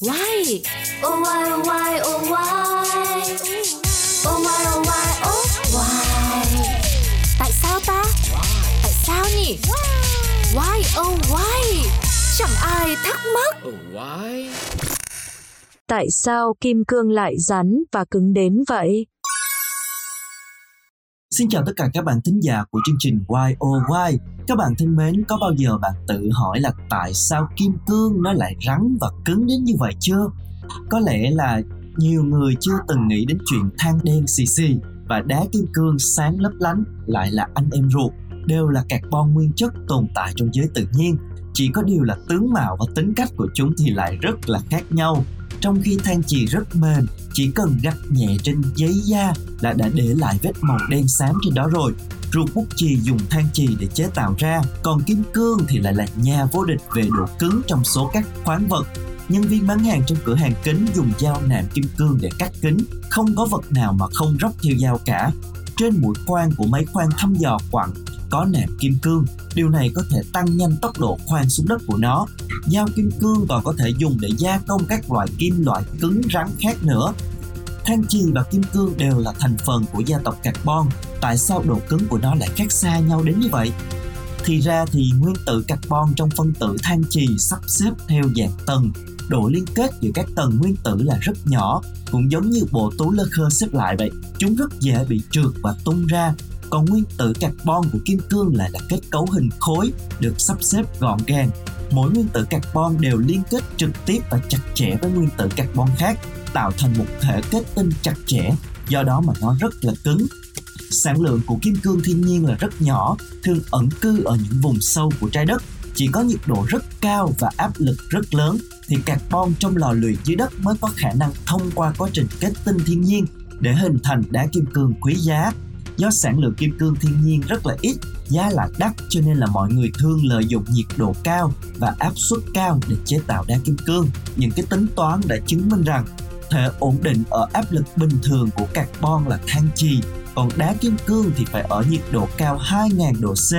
Why? Oh why oh why oh why Oh why oh why oh why Tại sao ta? Tại sao nhỉ? Why oh why? Chẳng ai thắc mắc. Oh, why? Tại sao kim cương lại rắn và cứng đến vậy? Xin chào tất cả các bạn thính giả của chương trình Why Oh Why. Các bạn thân mến, có bao giờ bạn tự hỏi là tại sao kim cương nó lại rắn và cứng đến như vậy chưa? Có lẽ là nhiều người chưa từng nghĩ đến chuyện than đen xì xì và đá kim cương sáng lấp lánh lại là anh em ruột, đều là carbon nguyên chất tồn tại trong giới tự nhiên. Chỉ có điều là tướng mạo và tính cách của chúng thì lại rất là khác nhau trong khi than chì rất mềm, chỉ cần gặt nhẹ trên giấy da là đã để lại vết màu đen xám trên đó rồi. Ruột bút chì dùng than chì để chế tạo ra, còn kim cương thì lại là nhà vô địch về độ cứng trong số các khoáng vật. Nhân viên bán hàng trong cửa hàng kính dùng dao nạm kim cương để cắt kính, không có vật nào mà không róc theo dao cả. Trên mũi khoan của máy khoan thăm dò quặng có nẹp kim cương. Điều này có thể tăng nhanh tốc độ khoan xuống đất của nó. Dao kim cương còn có thể dùng để gia công các loại kim loại cứng rắn khác nữa. Than chì và kim cương đều là thành phần của gia tộc carbon. Tại sao độ cứng của nó lại khác xa nhau đến như vậy? Thì ra thì nguyên tử carbon trong phân tử than chì sắp xếp theo dạng tầng. Độ liên kết giữa các tầng nguyên tử là rất nhỏ, cũng giống như bộ túi lơ khơ xếp lại vậy. Chúng rất dễ bị trượt và tung ra còn nguyên tử carbon của kim cương lại là kết cấu hình khối được sắp xếp gọn gàng. Mỗi nguyên tử carbon đều liên kết trực tiếp và chặt chẽ với nguyên tử carbon khác, tạo thành một thể kết tinh chặt chẽ, do đó mà nó rất là cứng. Sản lượng của kim cương thiên nhiên là rất nhỏ, thường ẩn cư ở những vùng sâu của trái đất. Chỉ có nhiệt độ rất cao và áp lực rất lớn thì carbon trong lò luyện dưới đất mới có khả năng thông qua quá trình kết tinh thiên nhiên để hình thành đá kim cương quý giá do sản lượng kim cương thiên nhiên rất là ít, giá lại đắt, cho nên là mọi người thường lợi dụng nhiệt độ cao và áp suất cao để chế tạo đá kim cương những cái tính toán đã chứng minh rằng thể ổn định ở áp lực bình thường của carbon là than chì, còn đá kim cương thì phải ở nhiệt độ cao 2000 độ C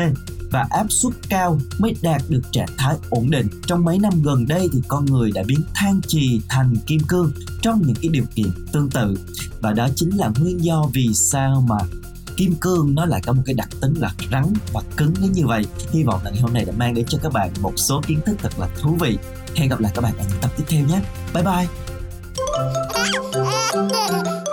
và áp suất cao mới đạt được trạng thái ổn định. Trong mấy năm gần đây thì con người đã biến than chì thành kim cương trong những cái điều kiện tương tự, và đó chính là nguyên do vì sao mà kim cương nó lại có một cái đặc tính là rắn và cứng đến như vậy. Hy vọng là ngày hôm nay đã mang đến cho các bạn một số kiến thức thật là thú vị. Hẹn gặp lại các bạn ở những tập tiếp theo nhé. Bye bye.